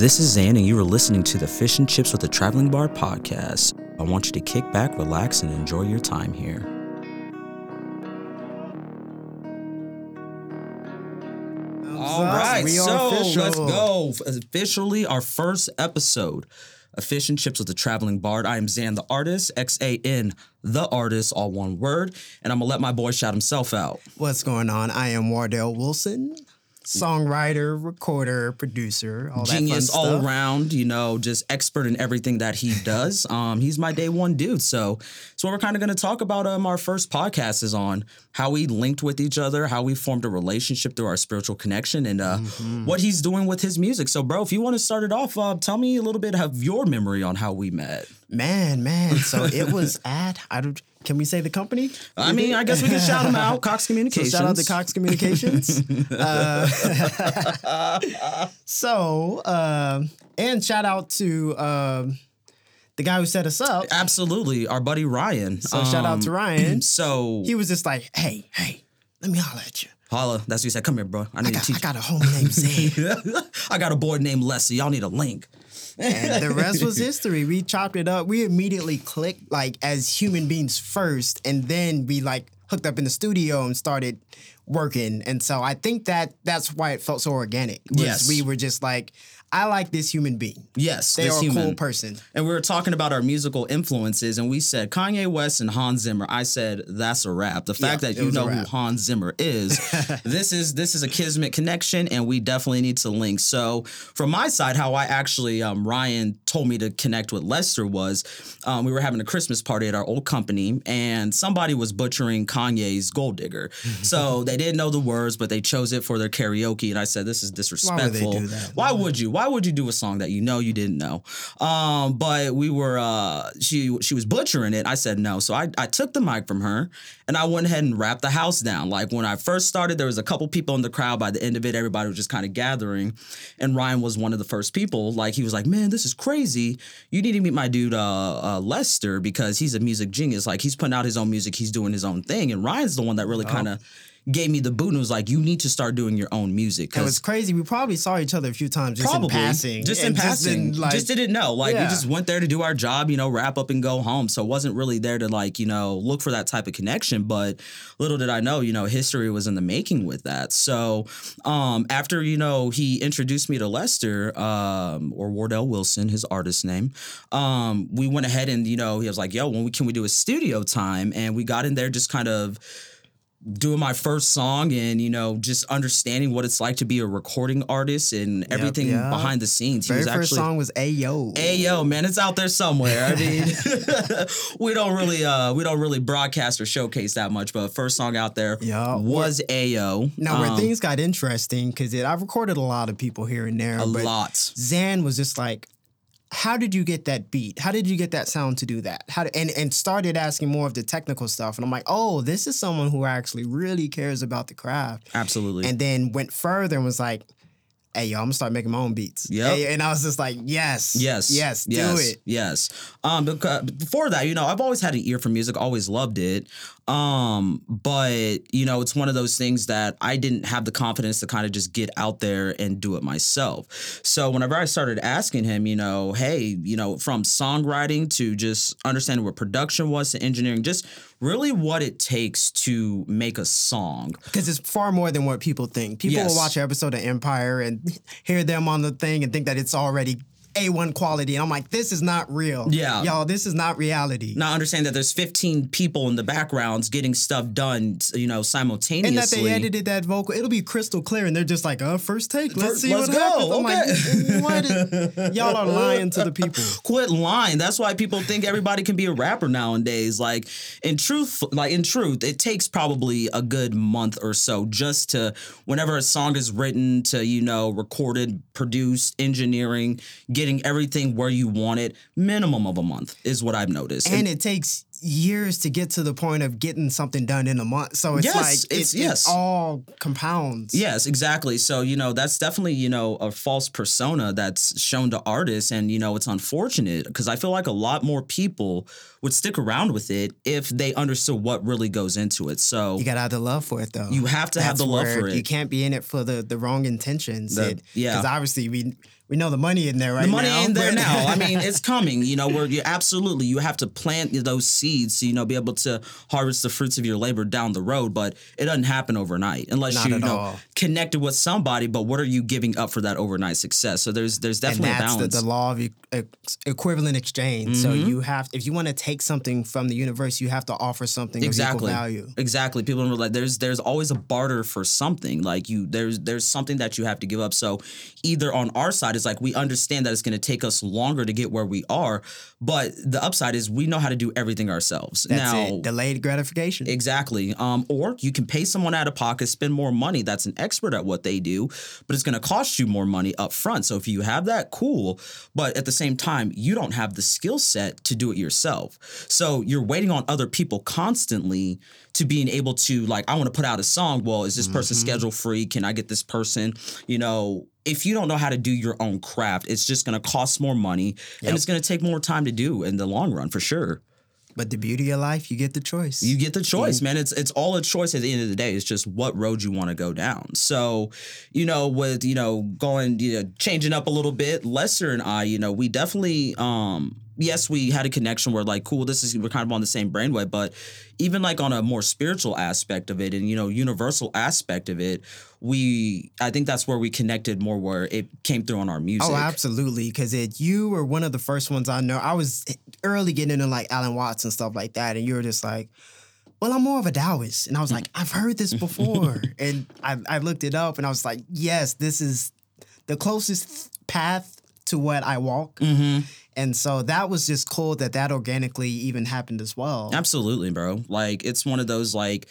This is Xan, and you are listening to the Fish and Chips with the Traveling Bard podcast. I want you to kick back, relax, and enjoy your time here. All right, we so official. let's go. Officially, our first episode of Fish and Chips with the Traveling Bard. I am Xan the artist, X A N the artist, all one word, and I'm gonna let my boy shout himself out. What's going on? I am Wardale Wilson, songwriter, recorder, producer, all genius all stuff. around, you know, just expert in everything that he does. um, he's my day one dude. So, so what we're kind of going to talk about um, our first podcast is on how we linked with each other, how we formed a relationship through our spiritual connection, and uh, Mm-hmm. what he's doing with his music. So, bro, if you want to start it off, uh, tell me a little bit of your memory on how we met. Man, man. So it was at I don't. Can we say the company? I mean, I guess we can shout them out, Cox So Communications. shout out to Cox Communications. uh, so uh, and shout out to um the guy who set us up. Absolutely, our buddy Ryan. So shout out to Um, Ryan. So He was just like, "Hey, hey, let me holler at you. holla, that's what he said. Come here, bro. I I need to teach. I got a homie named Zay." I got a boy named Leslie. Y'all need a link. And the rest was history. We chopped it up. We immediately clicked like as human beings first, and then we like hooked up in the studio and started working. And so I think that that's why it felt so organic. Yes. we were just like, I like this human being. Yes, They this are a human. cool person. And we were talking about our musical influences, and we said Kanye West and Hans Zimmer. I said that's a wrap. The fact Yeah, that you know who. Hans Zimmer is, this is this is a kismet connection, and we definitely need to link. So, from my side, how I actually um, Ryan told me to connect with Lester was um, we were having a Christmas party at our old company, and somebody was butchering Kanye's "Gold Digger." so they didn't know the words, but they chose it for their karaoke, and I said this is would disrespectful. do that? Why would you? Why would you do a song that you know you didn't know? Um, but we were uh she she was butchering it. I said no. So I, I took the mic from her and I went ahead and wrapped the house down. Like when I first started, there was a couple people in the crowd. By the end of it, everybody was just kind of gathering. And Ryan was one of the first people. Like he was like, Man, this is crazy. You need to meet my dude uh, uh Lester because he's a music genius. Like he's putting out his own music, he's doing his own thing. And Ryan's the one that really kind of gave me the boot and was like, You need to start doing your own music. It was crazy. We probably saw each other a few times just Probably in passing. just in passing, didn't, like, just didn't know. Like we just went there to do our job, you know, wrap up and go home. So wasn't really there to like you know look for that type of connection. But little did I know, you know, history was in the making with that. So um, after you know he introduced me to Lester um, or Wardale Wilson, his artist name, um, we went ahead and you know he was like, "Yo, when we can we do a studio time?" And we got in there just kind of doing my first song and you know just understanding what it's like to be a recording artist and everything yeah. behind the scenes. He was first actually song was Ayo. Hey yo, man, it's out there somewhere. I mean, we don't really uh we don't really broadcast or showcase that much, but first song out there Yeah, was Ayo. Now, where Um, things got interesting, because I've recorded a lot of people here and there. a but lot. Xan was just like, "How did you get that beat? How did you get that sound to do that?" How to, and and started asking more of the technical stuff, and I'm like, "Oh, this is someone who actually really cares about the craft." Absolutely. And then went further and was like, "Hey, yo, I'm gonna start making my own beats." Yeah. Hey, and I was just like, "Yes, Yes. yes, do it." Yes. Um because before that, you know, I've always had an ear for music, always loved it. Um, but you know, it's one of those things that I didn't have the confidence to kind of just get out there and do it myself. So whenever I started asking him, you know, hey, you know, from songwriting to just understanding what production was to engineering, just really what it takes to make a song. Because it's far more than what people think. People Yes. will watch an episode of Empire and hear them on the thing and think that it's already A1 quality. And I'm like, this is not real. Yeah. Y'all, this is not reality. Not understand that there's 15 people in the backgrounds getting stuff done, you know, simultaneously. and that they edited that vocal, it'll be crystal clear, and they're just like, "Uh, first take, let's see let's what go, happens." I'm okay. like, "What? is- Y'all are lying to the people." quit lying. That's why people think everybody can be a rapper nowadays. Like in truth, like in truth, it takes probably a good month or so just to whenever a song is written to, you know, recorded, produced, engineering, getting everything where you want it, minimum of a month is what I've noticed. And it takes years to get to the point of getting something done in a month. So it's Yes, like it's- it, yes. it all compounds. Yes, exactly. So, you know, that's definitely, you know, a false persona that's shown to artists. And, you know, it's unfortunate because I feel like a lot more people would stick around with it if they understood what really goes into it. So, You gotta have the love for it, though. You have to have the love for it. You can't be in it for the the wrong intentions. The- yeah. Because obviously we we know the money in there right the money now. in there now. I mean, it's coming. You know, where you absolutely you have to plant those seeds to you know be able to harvest the fruits of your labor down the road. But it doesn't happen overnight unless Not you, at know all. connected with somebody. But what are you giving up for that overnight success? So there's there's definitely a that's the, balance. the law of ex- equivalent exchange. So Mm-hmm. you have, if you want to take something from the universe, you have to offer something of equal exactly value. exactly people don't realize there's there's always a barter for something like you there's there's something that you have to give up so either on our side is like we understand that it's going to take us longer to get where we are but the upside is we know how to do everything ourselves That's now it. Delayed gratification. Exactly. Um, or you can pay someone out of pocket, spend more money that's an expert at what they do, but it's going to cost you more money up front. So if you have that, cool. But at the same time, you don't have the skill set to do it yourself. So you're waiting on other people constantly to being able to, like, I want to put out a song. Well, is this person schedule free? Can I get this person? You know, if you don't know how to do your own craft, it's just going to cost more money and it's going to take more time to do in the long run for sure. but the beauty of life, you get the choice. You get the choice, man. It's it's all a choice at the end of the day. It's just what road you want to go down. So, you know, with you know going, you know, changing up a little bit. Lester and I, you know, we definitely, um, yes, we had a connection where like, cool, this is we're kind of on the same brainwave, but even like on a more spiritual aspect of it and you know universal aspect of it, we I think that's where we connected more, where it came through on our music. Oh, absolutely. Because it you were one of the first ones I know. I was early getting into like Alan Watts and stuff like that, and you were just like, "Well, I'm more of a Taoist," and I was like, "I've heard this before," and I, I looked it up, and I was like, "Yes, this is the closest path to what I walk." Mm-hmm. And so that was just cool that that organically even happened as well. Absolutely, bro. Like it's one of those like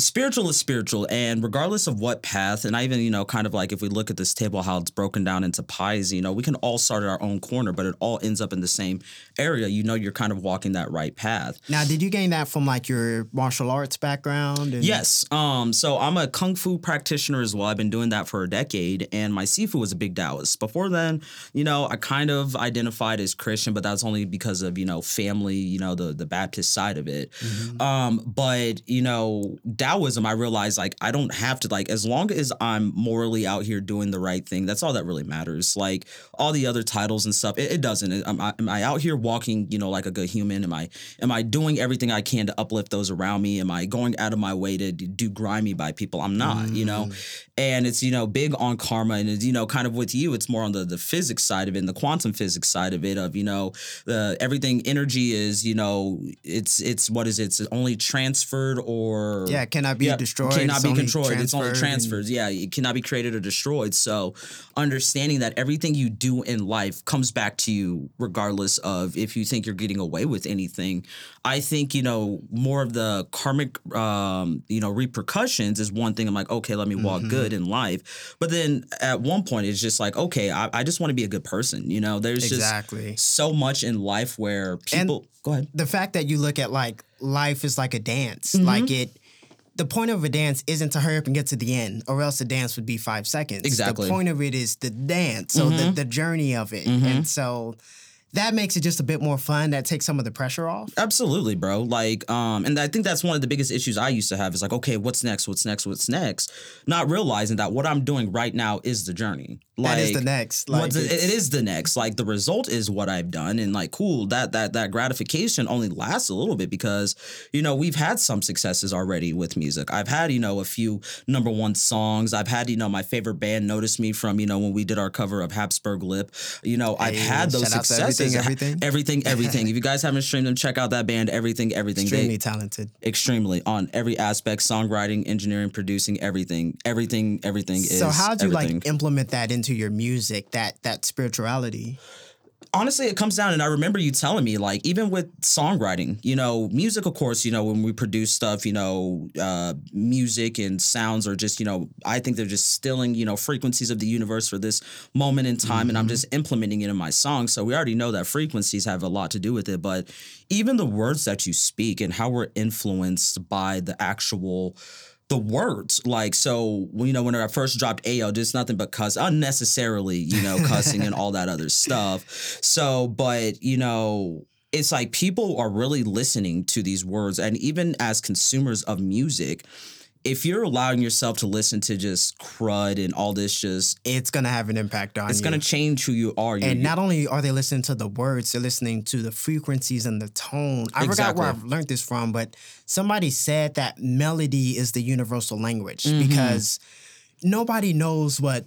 spiritual is spiritual and regardless of what path and I even you know kind of like if we look at this table how it's broken down into pies you know we can all start at our own corner but it all ends up in the same area you know you're kind of walking that right path Now, did you gain that from like your martial arts background? And Yes. Um, so I'm a kung fu practitioner as well. I've been doing that for a decade, and my Sifu was a big Taoist. Before then, you know, I kind of identified as Christian, but that's only because of you know family, you know, the the Baptist side of it. Um, but you know, Taoism, I realized like I don't have to like as long as I'm morally out here doing the right thing. That's all that really matters. Like all the other titles and stuff, it, it doesn't. Am I, am I out here walking, you know, like a good human? Am I am I doing everything I can to uplift those around me? Am I going out of my way to do grimy by people? I'm not, you know. Mm. And it's you know big on karma, and it's, you know kind of with you, it's more on the the physics side of it, and the quantum physics side of it. Of you know the everything energy is you know it's it's what is it? It's only transferred or Yeah, cannot be yeah, destroyed. Cannot be controlled. It's only transfers. and- Yeah, it cannot be created or destroyed. So, understanding that everything you do in life comes back to you, regardless of if you think you're getting away with anything. I think you know more of the karmic, um, you know, repercussions is one thing. I'm like, okay, let me walk Mm-hmm. good in life. But then at one point, it's just like, okay, I, I just want to be a good person. You know, there's Exactly. just so much in life where people. go ahead. the fact that you look at like life is like a dance, Mm-hmm. like it. The point of a dance isn't to hurry up and get to the end, or else the dance would be five seconds. Exactly. The point of it is the dance, so the, mm-hmm. the journey of it, and mm-hmm. so that makes it just a bit more fun. That takes some of the pressure off. Absolutely, bro. Like, um, and I think that's one of the biggest issues I used to have is like, okay, what's next? What's next? What's next? Not realizing that what I'm doing right now is the journey. Like, that is the next. Like it, it's- the next. Like the result is what I've done, and like, cool. That that that gratification only lasts a little bit because you know we've had some successes already with music. I've had you know a few number one songs. I've had you know my favorite band notice me from you know when we did our cover of Habsburg Lip. You know I've Hey, had those shout out to successes. Everything, Everything. everything, everything. if you guys haven't streamed them, check out that band. Everything, everything. They- Extremely talented. extremely on every aspect songwriting engineering producing everything everything everything is So how do you everything. like implement that into your music? That that spirituality. Honestly it comes down and i remember you telling me like even with songwriting you know music of course you know when we produce stuff you know uh, music and sounds are just you know i think they're just stilling you know frequencies of the universe for this moment in time and i'm just implementing it in my songs so we already know that frequencies have a lot to do with it but even the words that you speak and how we're influenced by the actual the words. Like so you know when i first dropped ayo just nothing but cuss unnecessarily you know cussing and all that other stuff. So but you know it's like people are really listening to these words and even as consumers of music if you're allowing yourself to listen to just crud and all this just It's gonna have an impact on it's you. gonna change who you are. You- and not only are they listening to the words, they're listening to the frequencies and the tone. I forgot where I've learned this from, but somebody said that melody is the universal language Mm-hmm. because nobody knows what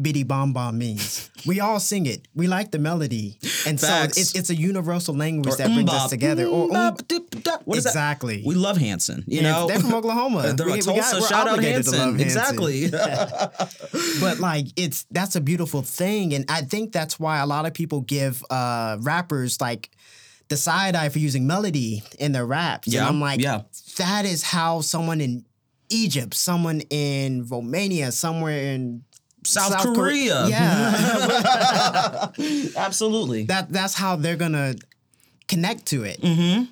Biddy Bomb Bomb means. we all sing it. We like the melody. And Facts. so it's, it's a universal language or that brings us together. Or um, dip, da. That? exactly. We love Hanson. You know, they're from Oklahoma. They're We- a we got- Tulsa. we're Shout out Hanson. Hanson. Exactly. but like it's that's a beautiful thing and i think that's why a lot of people give uh rappers like the side eye for using melody in their raps Yeah, and i'm like yeah. that is how someone in egypt someone in romania somewhere in South, South Kore- Korea. yeah Absolutely. that that's how they're gonna connect to it mm-hmm.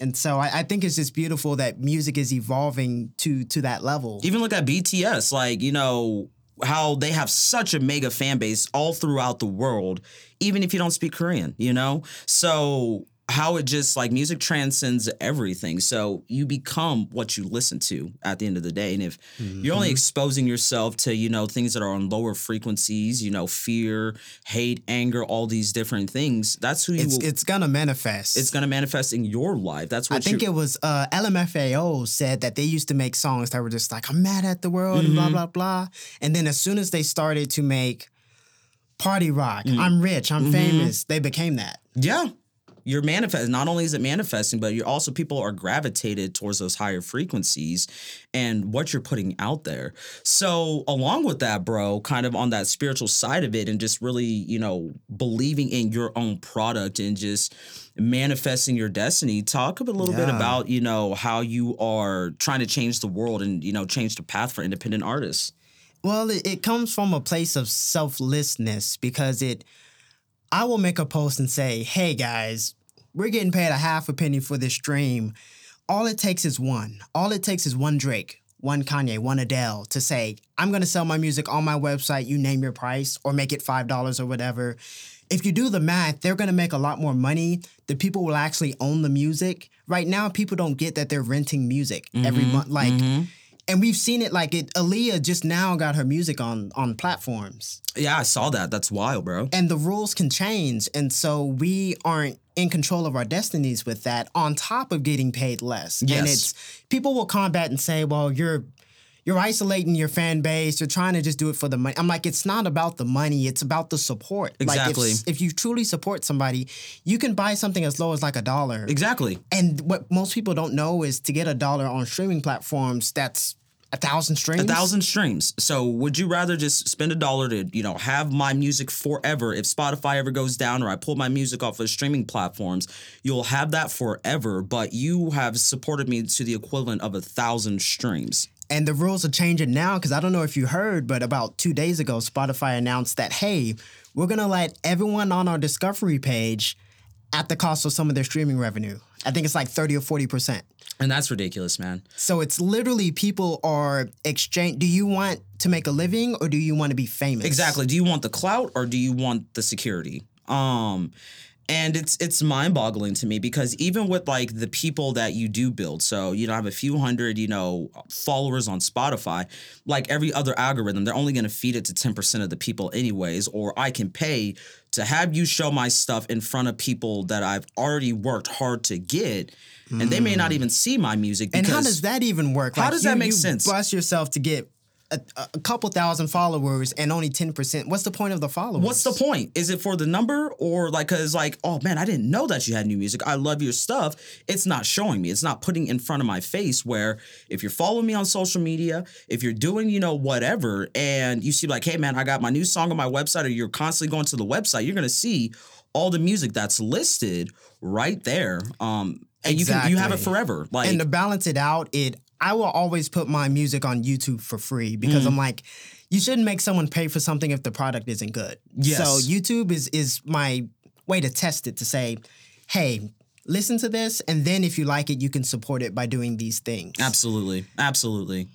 and so I, I think it's just beautiful that music is evolving to to that level Even look at BTS, like, you know, how they have such a mega fan base all throughout the world, even if you don't speak Korean, you know? So how it just like music transcends everything. So you become what you listen to at the end of the day. And if you're only exposing yourself to, you know, things that are on lower frequencies, you know, fear, hate, anger, all these different things, that's who you it's will, it's gonna manifest it's to manifest in your life. That's what I think it was uh, LMFAO said that they used to make songs that were just like I'm mad at the world Mm-hmm. blah blah blah, and then as soon as they started to make party rock, Mm. I'm rich, I'm Mm-hmm. famous, they became that. Yeah. You're manifest. Not only is it manifesting, but you're also people are gravitated towards those higher frequencies and what you're putting out there. So along with that, bro, kind of on that spiritual side of it, and just really, you know, believing in your own product and just manifesting your destiny. Talk a little bit about, you know, how you are trying to change the world and, you know, change the path for independent artists. Well, it, it comes from a place of selflessness because it. I will make a post and say, "Hey guys, we're getting paid a half a penny for this stream. All it takes is one. All it takes is one Drake, one Kanye, one Adele to say, I'm going to sell my music on my website. You name your price or make it $5 or whatever. If you do the math, they're going to make a lot more money. The people will actually own the music. Right now, people don't get that they're renting music every mm-hmm. month. Like, mm-hmm. And we've seen it like it. Aaliyah just now got her music on on platforms Yeah, I saw that. That's wild, bro. and the rules can change and so we aren't in control of our destinies with that on top of getting paid less and it's people will combat and say well you're you're isolating your fan base you're trying to just do it for the money i'm like it's not about the money it's about the support Exactly. like if, if you truly support somebody you can buy something as low as like a dollar Exactly. and what most people don't know is to get a dollar on streaming platforms that's a thousand streams A thousand streams. So would you rather just spend a dollar to, you know, have my music forever? If Spotify ever goes down or I pull my music off of streaming platforms, you'll have that forever, but you have supported me to the equivalent of a thousand streams. And the rules are changing now because I don't know if you heard, but about two days ago, Spotify announced that, hey, we're going to let everyone on our discovery page at the cost of some of their streaming revenue. I think it's like 30 or 40%. And that's ridiculous, man. So it's literally people are exchange. Do you want to make a living or do you want to be famous? Exactly. Do you want the clout or do you want the security? Um and it's it's mind-boggling to me because even with like the people that you do build, so you know, I have a few hundred, you know, followers on Spotify, like every other algorithm, they're only gonna feed it to 10% of the people anyways, or I can pay to have you show my stuff in front of people that I've already worked hard to get, and they may not hmm. even see my music And how does that even work? How does that make you sense? Bust yourself to get a, a couple thousand followers and only 10%. What's the point of the followers? What's the point? Is it for the number or like, cause like, oh man, I didn't know that you had new music. I love your stuff. It's not showing me. It's not putting in front of my face. Where if you're following me on social media, if you're doing, you know, whatever, and you see like, hey man, I got my new song on my website, or you're constantly going to the website, you're gonna see all the music that's listed right there. Um, and you can you have it forever. Like, and to balance it out, it I will always put my music on YouTube for free because Mm. I'm like, you shouldn't make someone pay for something if the product isn't good. Yes. So YouTube is is my way to test it to say, hey, listen to this, and then if you like it, you can support it by doing these things. Absolutely. Absolutely.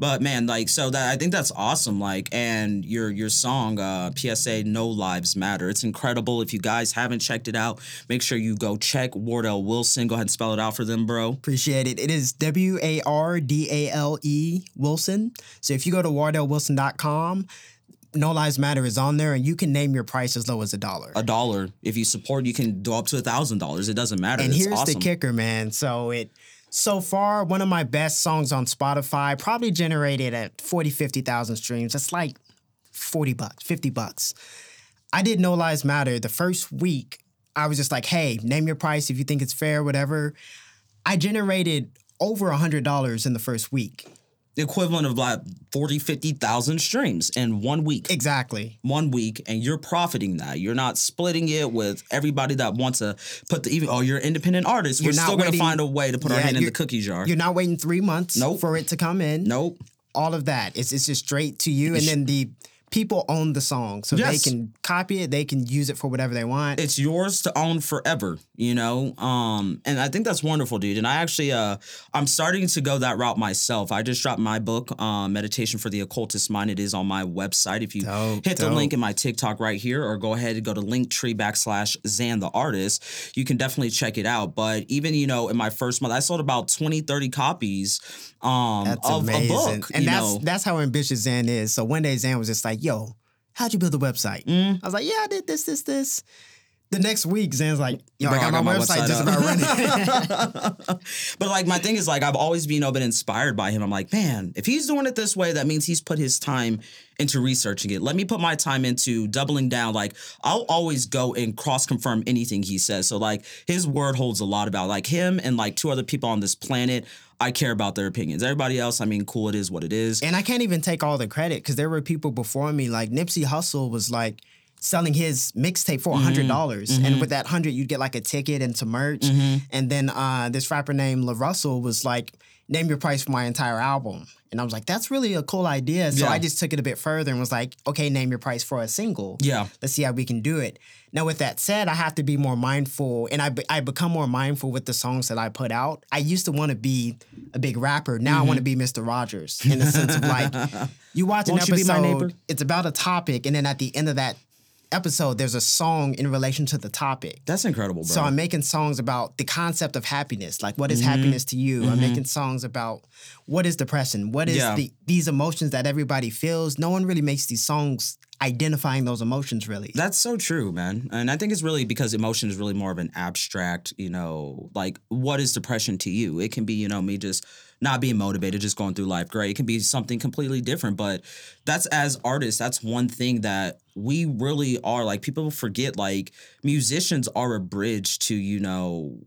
But man, like so that I think that's awesome. Like and your your song, uh, PSA No Lives Matter. It's incredible. If you guys haven't checked it out, make sure you go check Wardale Wilson. Go ahead and spell it out for them, bro. Appreciate it. It is W A R D A L E Wilson. So if you go to wardalewilson.com, No Lives Matter is on there, and you can name your price as low as a dollar. A dollar. If you support, you can go up to a thousand dollars. It doesn't matter. And It's here's awesome. the kicker, man. So it so far one of my best songs on Spotify probably generated at 40, 50,000 streams. That's like 40 bucks, 50 bucks. I did No Lives Matter the first week. I was just like, hey, name your price if you think it's fair, whatever. I generated over a hundred dollars in the first week. The equivalent of like 40, 50,000 streams in one week. Exactly. one week and you're profiting that. You're not splitting it with everybody that wants to put the even oh, you're independent artist. We're You're not still gonna find a way to put our hand in the cookie jar. You're not waiting three months Nope. for it to come in. Nope. all of that. It's it's just straight to you, and then the people own the song, so Yes. they can copy it, they can use it for whatever they want. It's yours to own forever, you know? Um, and I think that's wonderful, dude. And I actually uh I'm starting to go that route myself. I just dropped my book, um, Meditation for the Occultist Mind. It is on my website. If you Dope, hit the link in my TikTok right here, or go ahead and go to linktree backslash Xan the artist, you can definitely check it out. But even, you know, in my first month, I sold about 20, 30 copies um That's of amazing, a book. and that's know? that's how ambitious Xan is. So one day Xan was just like, "Yo, how'd you build a website?" Mm. I was like, "Yeah, I did this, this, this." The next week, Xan's like, "Yo, Bro, I, got my, website, just up. about ready." but like my thing is like I've always been, you know been inspired by him. I'm like, man, if he's doing it this way, that means he's put his time into researching it. Let me put my time into doubling down. Like I'll always go and cross confirm anything he says. So like his word holds a lot about like him and like two other people on this planet. I care about their opinions. Everybody else, I mean, cool. It is what it is. And I can't even take all the credit because there were people before me. Like Nipsey Hussle was like selling his mixtape for hundred mm-hmm. dollars, and mm-hmm. with that hundred, you'd get like a ticket and some merch. Mm-hmm. And then uh, this rapper named La Russell was like, "Name your price for my entire album." And I was like, "That's really a cool idea." So Yeah. I just took it a bit further and was like, "Okay, name your price for a single." Yeah. let's see how we can do it. Now, with that said, I have to be more mindful, and I be- I become more mindful with the songs that I put out. I used to want to be a big rapper. Now I want to be Mr. Rogers in the sense of like, you watch an Won't be episode, my neighbor? it's about a topic, and then at the end of that episode, there's a song in relation to the topic. That's incredible, bro. So I'm making songs about the concept of happiness. Like, what is Mm-hmm. happiness to you? I'm making songs about what is depression? What is Yeah. the these emotions that everybody feels? No one really makes these songs identifying those emotions really. That's so true, man. And I think it's really because emotion is really more of an abstract, you know, like what is depression to you? It can be, you know, me just not being motivated, just going through life. Great. It can be something completely different. But that's as artists, that's one thing that we really are. Like people forget, like musicians are a bridge to, you know,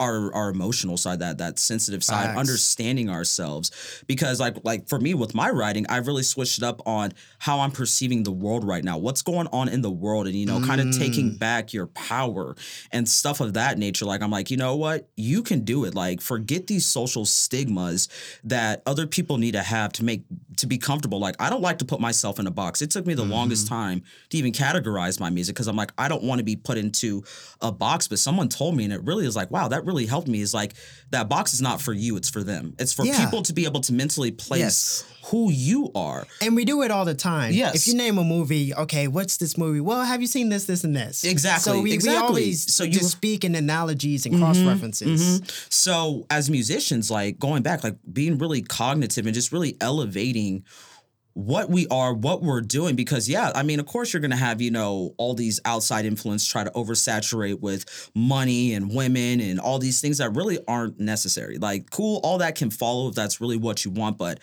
our our emotional side that that sensitive side Facts. understanding ourselves because like like for me with my writing i've really switched it up on how i'm perceiving the world right now what's going on in the world and you know kind of taking mm. back your power and stuff of that nature like i'm like you know what you can do it like forget these social stigmas that other people need to have to make to be comfortable like i don't like to put myself in a box it took me the longest mm-hmm. time to even categorize my music because i'm like i don't want to be put into a box but someone told me and it really is like wow that really helped me is like that box is not for you it's for them it's for Yeah. people to be able to mentally place Yes. who you are And we do it all the time. Yes. If you name a movie, okay, what's this movie? Well, have you seen this, this, and this? Exactly, So we, exactly. we always So you- just speak in analogies and mm-hmm, cross references. Mm-hmm. So as musicians, like going back, like being really cognitive and just really elevating what we are, what we're doing. Because yeah, I mean, of course you're gonna have, you know, all these outside influence try to oversaturate with money and women and all these things that really aren't necessary. Like, cool, all that can follow if that's really what you want, but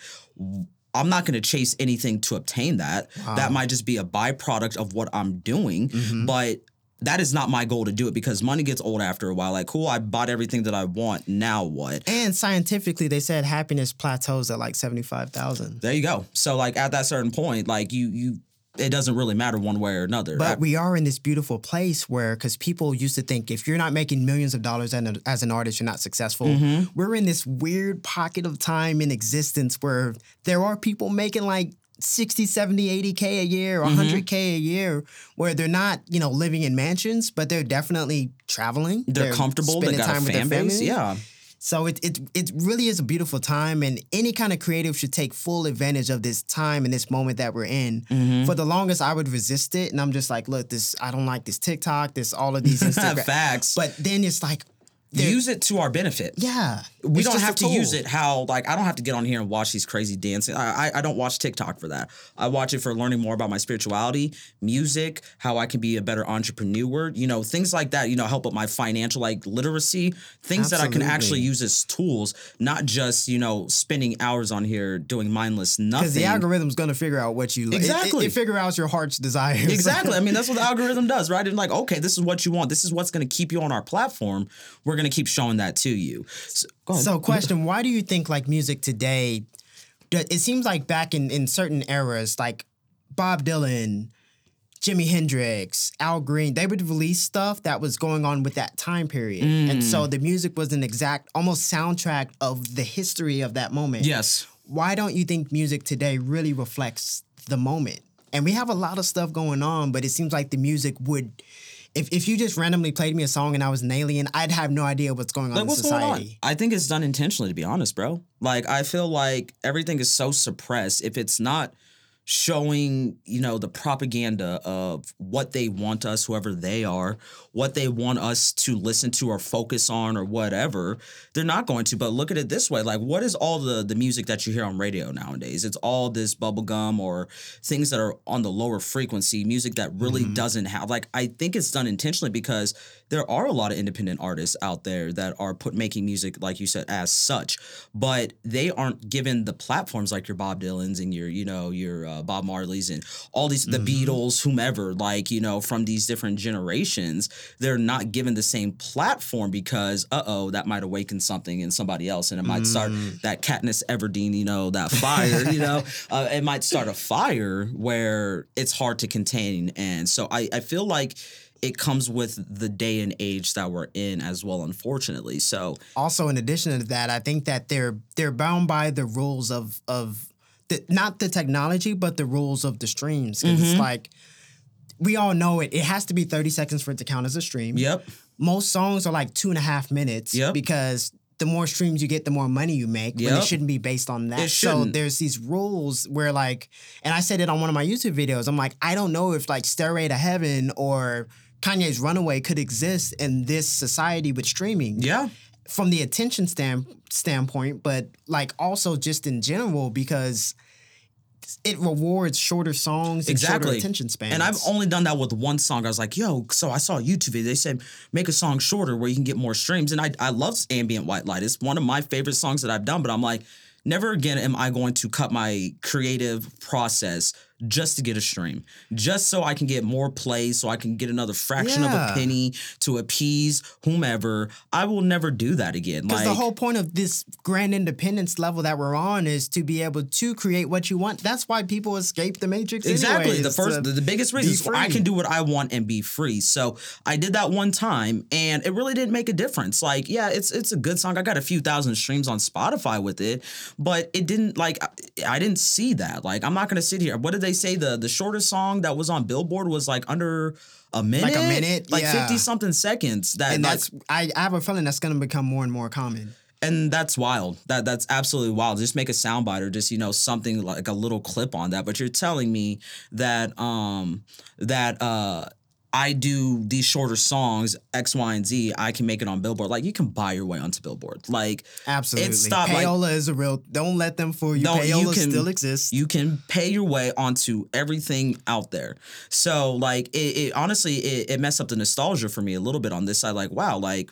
I'm not going to chase anything to obtain that. That might just be a byproduct of what I'm doing. Mm-hmm. But that is not my goal to do it because money gets old after a while. Like, cool, I bought everything that I want. Now what? And scientifically, they said happiness plateaus at like 75,000. There you go. So like at that certain point, like you you it doesn't really matter one way or another. But we are in this beautiful place where, because people used to think if you're not making millions of dollars as an, as an artist, you're not successful. Mm-hmm. We're in this weird pocket of time in existence where there are people making like 60, 70, 80K a year or Mm-hmm. 100K a year where they're not, you know, living in mansions, but they're definitely traveling. they're, comfortable, they spending got a fan base. family. Yeah. So it, it it really is a beautiful time, and any kind of creative should take full advantage of this time and this moment that we're in. Mm-hmm. For the longest, I would resist it, and I'm just like, look, this I don't like this TikTok, this all of these Instagram Facts. But then it's like, use it to our benefit. yeah, we don't have to use it how like I don't have to get on here and watch these crazy dancing. I, I I don't watch TikTok for that. I watch it for learning more about my spirituality, music, how I can be a better entrepreneur. You know, things like that. You know, help with my financial like literacy, things that I can actually use as tools, not just you know spending hours on here doing mindless nothing. Because the algorithm's gonna figure out what you like. It- Exactly. It, it figure out your heart's desires. Exactly. I mean, that's what the algorithm does, right? And like, okay, this is what you want. This is what's going to keep you on our platform. We're going to keep showing that to you. So. So, question: Why do you think like music today? It seems like back in in certain eras, like Bob Dylan, Jimi Hendrix, Al Green, they would release stuff that was going on with that time period, and Mm. so the music was an exact, almost soundtrack of the history of that moment. yes. Why don't you think music today really reflects the moment? And we have a lot of stuff going on, but it seems like the music would. If, if you just randomly played me a song and I was an alien, I'd have no idea what's going on Like, in what's society. going on? I think it's done intentionally, to be honest, bro. Like, I feel like everything is so suppressed. If it's not showing, you know, the propaganda of what they want us, whoever they are, what they want us to listen to or focus on or whatever, they're not going to. But look at it this way: like, what is all the the music that you hear on radio nowadays? It's all this bubblegum or things that are on the lower frequency music that really mm-hmm. doesn't have. Like, I think it's done intentionally because there are a lot of independent artists out there that are put making music, like you said, as such, but they aren't given the platforms like your Bob Dylan's and your, you know, your uh, Bob Marley's and all these the Beatles, whomever, like you know, from these different generations, they're not given the same platform because, uh oh, that might awaken something in somebody else, and it might start that Katniss Everdeen, you know, that fire, you know, uh, it might start a fire where it's hard to contain, and so I, I feel like it comes with the day and age that we're in as well unfortunately so also in addition to that, I think that they're they're bound by the rules of of the, not the technology, but the rules of the streams. Mm-hmm. it's like we all know it. It has to be thirty seconds for it to count as a stream. yep Most songs are like two and a half minutes. Yep. Because the more streams you get, the more money you make. But Yep. it shouldn't be based on that. It so there's these rules where like, and I said it on one of my YouTube videos. I'm like, I don't know if like Stairway to Heaven or Kanye's Runaway could exist in this society with streaming. Yeah. From the attention stand standpoint, but like also just in general because it rewards shorter songs and shorter exactly. attention spans. and i've only done that with one song. I was like yo so i saw a youtube video. They said make a song shorter where you can get more streams. And i, I love ambient white light. It's one of my favorite songs that i've done but i'm like never again am i going to cut my creative process just to get a stream, just so I can get more plays, so I can get another fraction of a penny to appease whomever. I will never do that again. because Like the whole point of this grand independence level that we're on is to be able to create what you want. That's why people escape the matrix. Exactly. anyways, the first, the, the biggest reason is I can do what I want and be free. So I did that one time, and it really didn't make a difference. Like, yeah, it's it's a good song. I got a few thousand streams on Spotify with it, but it didn't like I, I didn't see that. Like, I'm not gonna sit here. What did they say? The the shortest song that was on Billboard was like under a minute, like a minute? like Yeah. fifty something seconds. That and like, that's I, I have a feeling that's going to become more and more common. and that's wild. That that's absolutely wild. Just make a soundbite or just you know something like a little clip on that. But you're telling me that um that uh I do these shorter songs X, Y, and Z. I can make it on Billboard. Like you can buy your way onto Billboard. Like Absolutely. stopped, like- Payola is a real. Don't let them fool you. No, you Payola can- still exists. you can pay your way onto everything out there. So like it, it honestly it, it messed up the nostalgia for me a little bit on this side. Like wow, like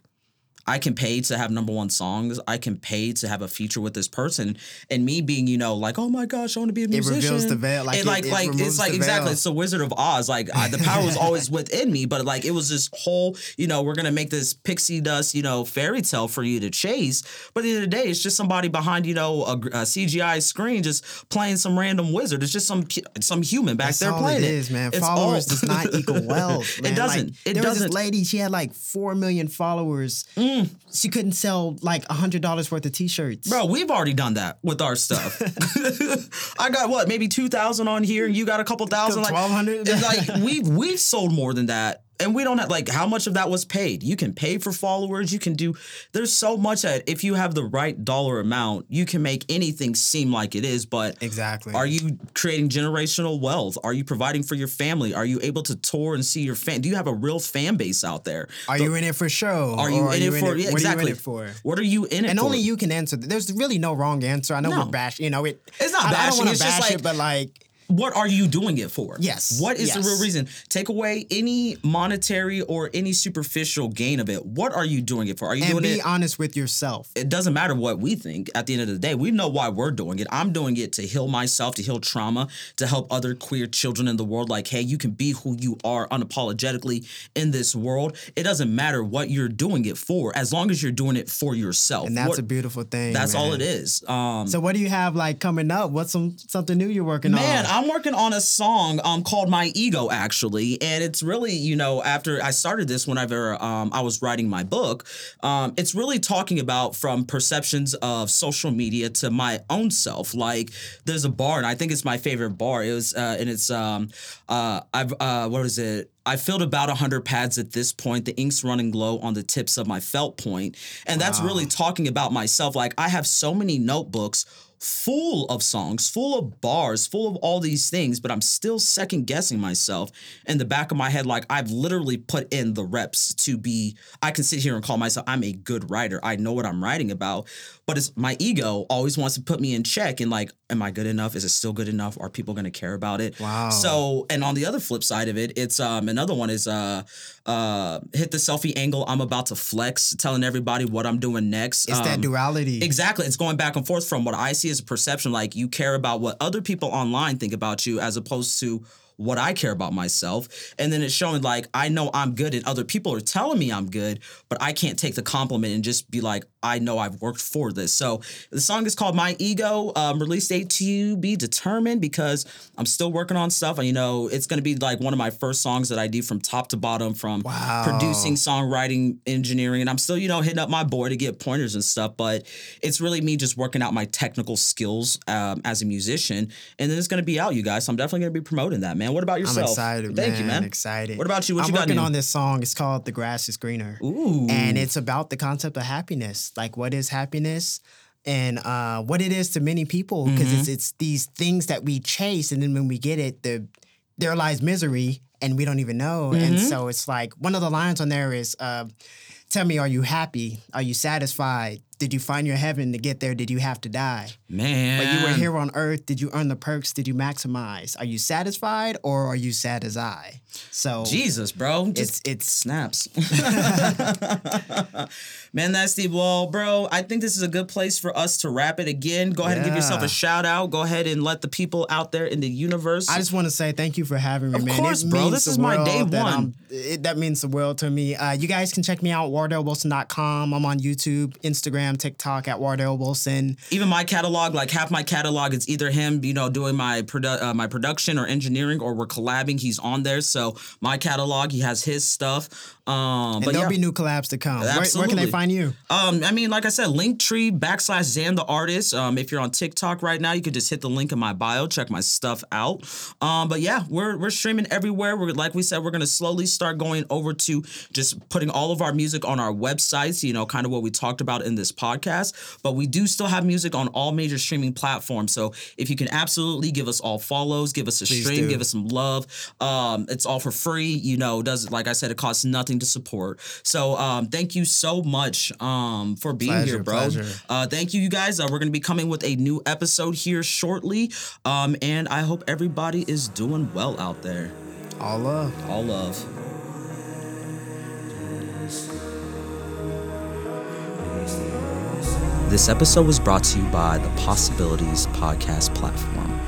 I can pay to have number one songs. I can pay to have a feature with this person, and me being you know like oh my gosh, I want to be a musician. It reveals the veil, like, it, it- like it like it's like exactly veil. it's the Wizard of Oz. Like I, the power was always within me, but like it was this whole you know we're gonna make this pixie dust you know fairy tale for you to chase. But at the end of the day, it's just somebody behind you know a, a CGI screen just playing some random wizard. It's just some some human back That's there playing it is, man. It's Followers all- does not equal wealth. Man. It doesn't. Like, it there was doesn't. this lady. She had like four million followers. Mm. She couldn't sell like a hundred dollars worth of t-shirts. Bro, we've already done that with our stuff. I got what, maybe two thousand on here, and you got a couple thousand. Like 1,200? Like we've we've sold more than that and we don't have like how much of that was paid. You can pay for followers. You can do. There's so much that if you have the right dollar amount, you can make anything seem like it is. But Exactly. are you creating generational wealth? Are you providing for your family? Are you able to tour and see your fan? Do you have a real fan base out there? Are you in it for show? Are you or in it for? yeah, what exactly. are you in it for? What are you in it And for? only you can answer. There's really no wrong answer. I know No. we're bash. You know it. It's not I, I don't want it's to just bash like- it, but like what are you doing it for? Yes, What is the real reason? Take away any monetary or any superficial gain of it. What are you doing it for? Are you and doing be it? honest with yourself. it doesn't matter what we think at the end of the day. We know why we're doing it. I'm doing it to heal myself, to heal trauma, to help other queer children in the world. Like, hey, you can be who you are unapologetically in this world. It doesn't matter what you're doing it for, as long as you're doing it for yourself. And that's What- a beautiful thing. that's all it is. Um, So what do you have like coming up? What's some something new you're working Man, on? I'm working on a song um called My Ego actually, and it's really you know after I started this whenever um I was writing my book, um it's really talking about from perceptions of social media to my own self. Like there's a bar, and I think it's my favorite bar. It was uh, and it's um uh I've uh what is it? I filled about 100 pads at this point. The ink's running low on the tips of my felt point. And that's really talking about myself. Like, I have so many notebooks full of songs, full of bars, full of all these things, but I'm still second guessing myself in the back of my head. Like, I've literally put in the reps to be, I can sit here and call myself, I'm a good writer. I know what I'm writing about, but it's my ego always wants to put me in check and, like, am I good enough? Is it still good enough? Are people going to care about it? Wow. So, and on the other flip side of it, it's um another one is uh uh hit the selfie angle. I'm about to flex, telling everybody what I'm doing next. it's that Um, duality. Exactly. It's going back and forth from what I see as a perception, like you care about what other people online think about you as opposed to what I care about myself. And then it's showing like I know I'm good and other people are telling me I'm good, but I can't take the compliment and just be like, I know I've worked for this. So the song is called My Ego. Um, release date to be determined because I'm still working on stuff. And you know, it's gonna be like one of my first songs that I do from top to bottom, from Wow. producing, songwriting, engineering, and I'm still, you know, hitting up my boy to get pointers and stuff. But it's really me just working out my technical skills um, as a musician, and then it's gonna be out, you guys. So I'm definitely gonna be promoting that, man. What about yourself? I'm excited. Thank man, you, man. Excited. What about you? What I'm you got working on this song. It's called "The Grass Is Greener," Ooh, and it's about the concept of happiness. Like, what is happiness? And uh, what it is to many people, because Mm-hmm. it's it's these things that we chase, and then when we get it, the there lies misery, and we don't even know. And Mm-hmm. so it's like one of the lines on there is, uh, "Tell me, are you happy? Are you satisfied? Did you find your heaven to get there? Did you have to die?" man. But you were here on earth. Did you earn the perks? Did you maximize? Are you satisfied or are you sad as I? So Jesus, bro. Just it's it's snaps. Man, that's the well, bro. I think this is a good place for us to wrap it again. Go ahead and give yourself a shout out. Go ahead and let the people out there in the universe. I just want to say thank you for having me, Of man. course, it bro. This is my day that one. It, that means the world to me. Uh, you guys can check me out wardalewilson.com. I'm on YouTube, Instagram, TikTok at Wardale Wilson. even my catalog, like half my catalog, it's either him, you know, doing my produ- uh, my production or engineering, or we're collabing. He's on there, so my catalog, he has his stuff. Um, And but there'll yeah. be new collabs to come. Where, where can they find you? Um, I mean, like I said, Linktree backslash Xan the artist. Um, if you're on TikTok right now, you could just hit the link in my bio, check my stuff out. Um, but yeah, we're we're streaming everywhere. We're like we said, we're gonna slowly start going over to just putting all of our music on our websites. You know, kind of what we talked about in this podcast. But we do still have music on all major streaming platforms. So if you can absolutely give us all follows, give us a Please stream, do. give us some love. Um, it's all for free. You know, does like I said, it costs nothing to support. So um, thank you so much um, for being Pleasure, here, bro. pleasure. Uh, thank you, you guys. Uh, we're gonna be coming with a new episode here shortly, um, and I hope everybody is doing well out there. All love. All love. This episode was brought to you by the Possibilities Podcast platform.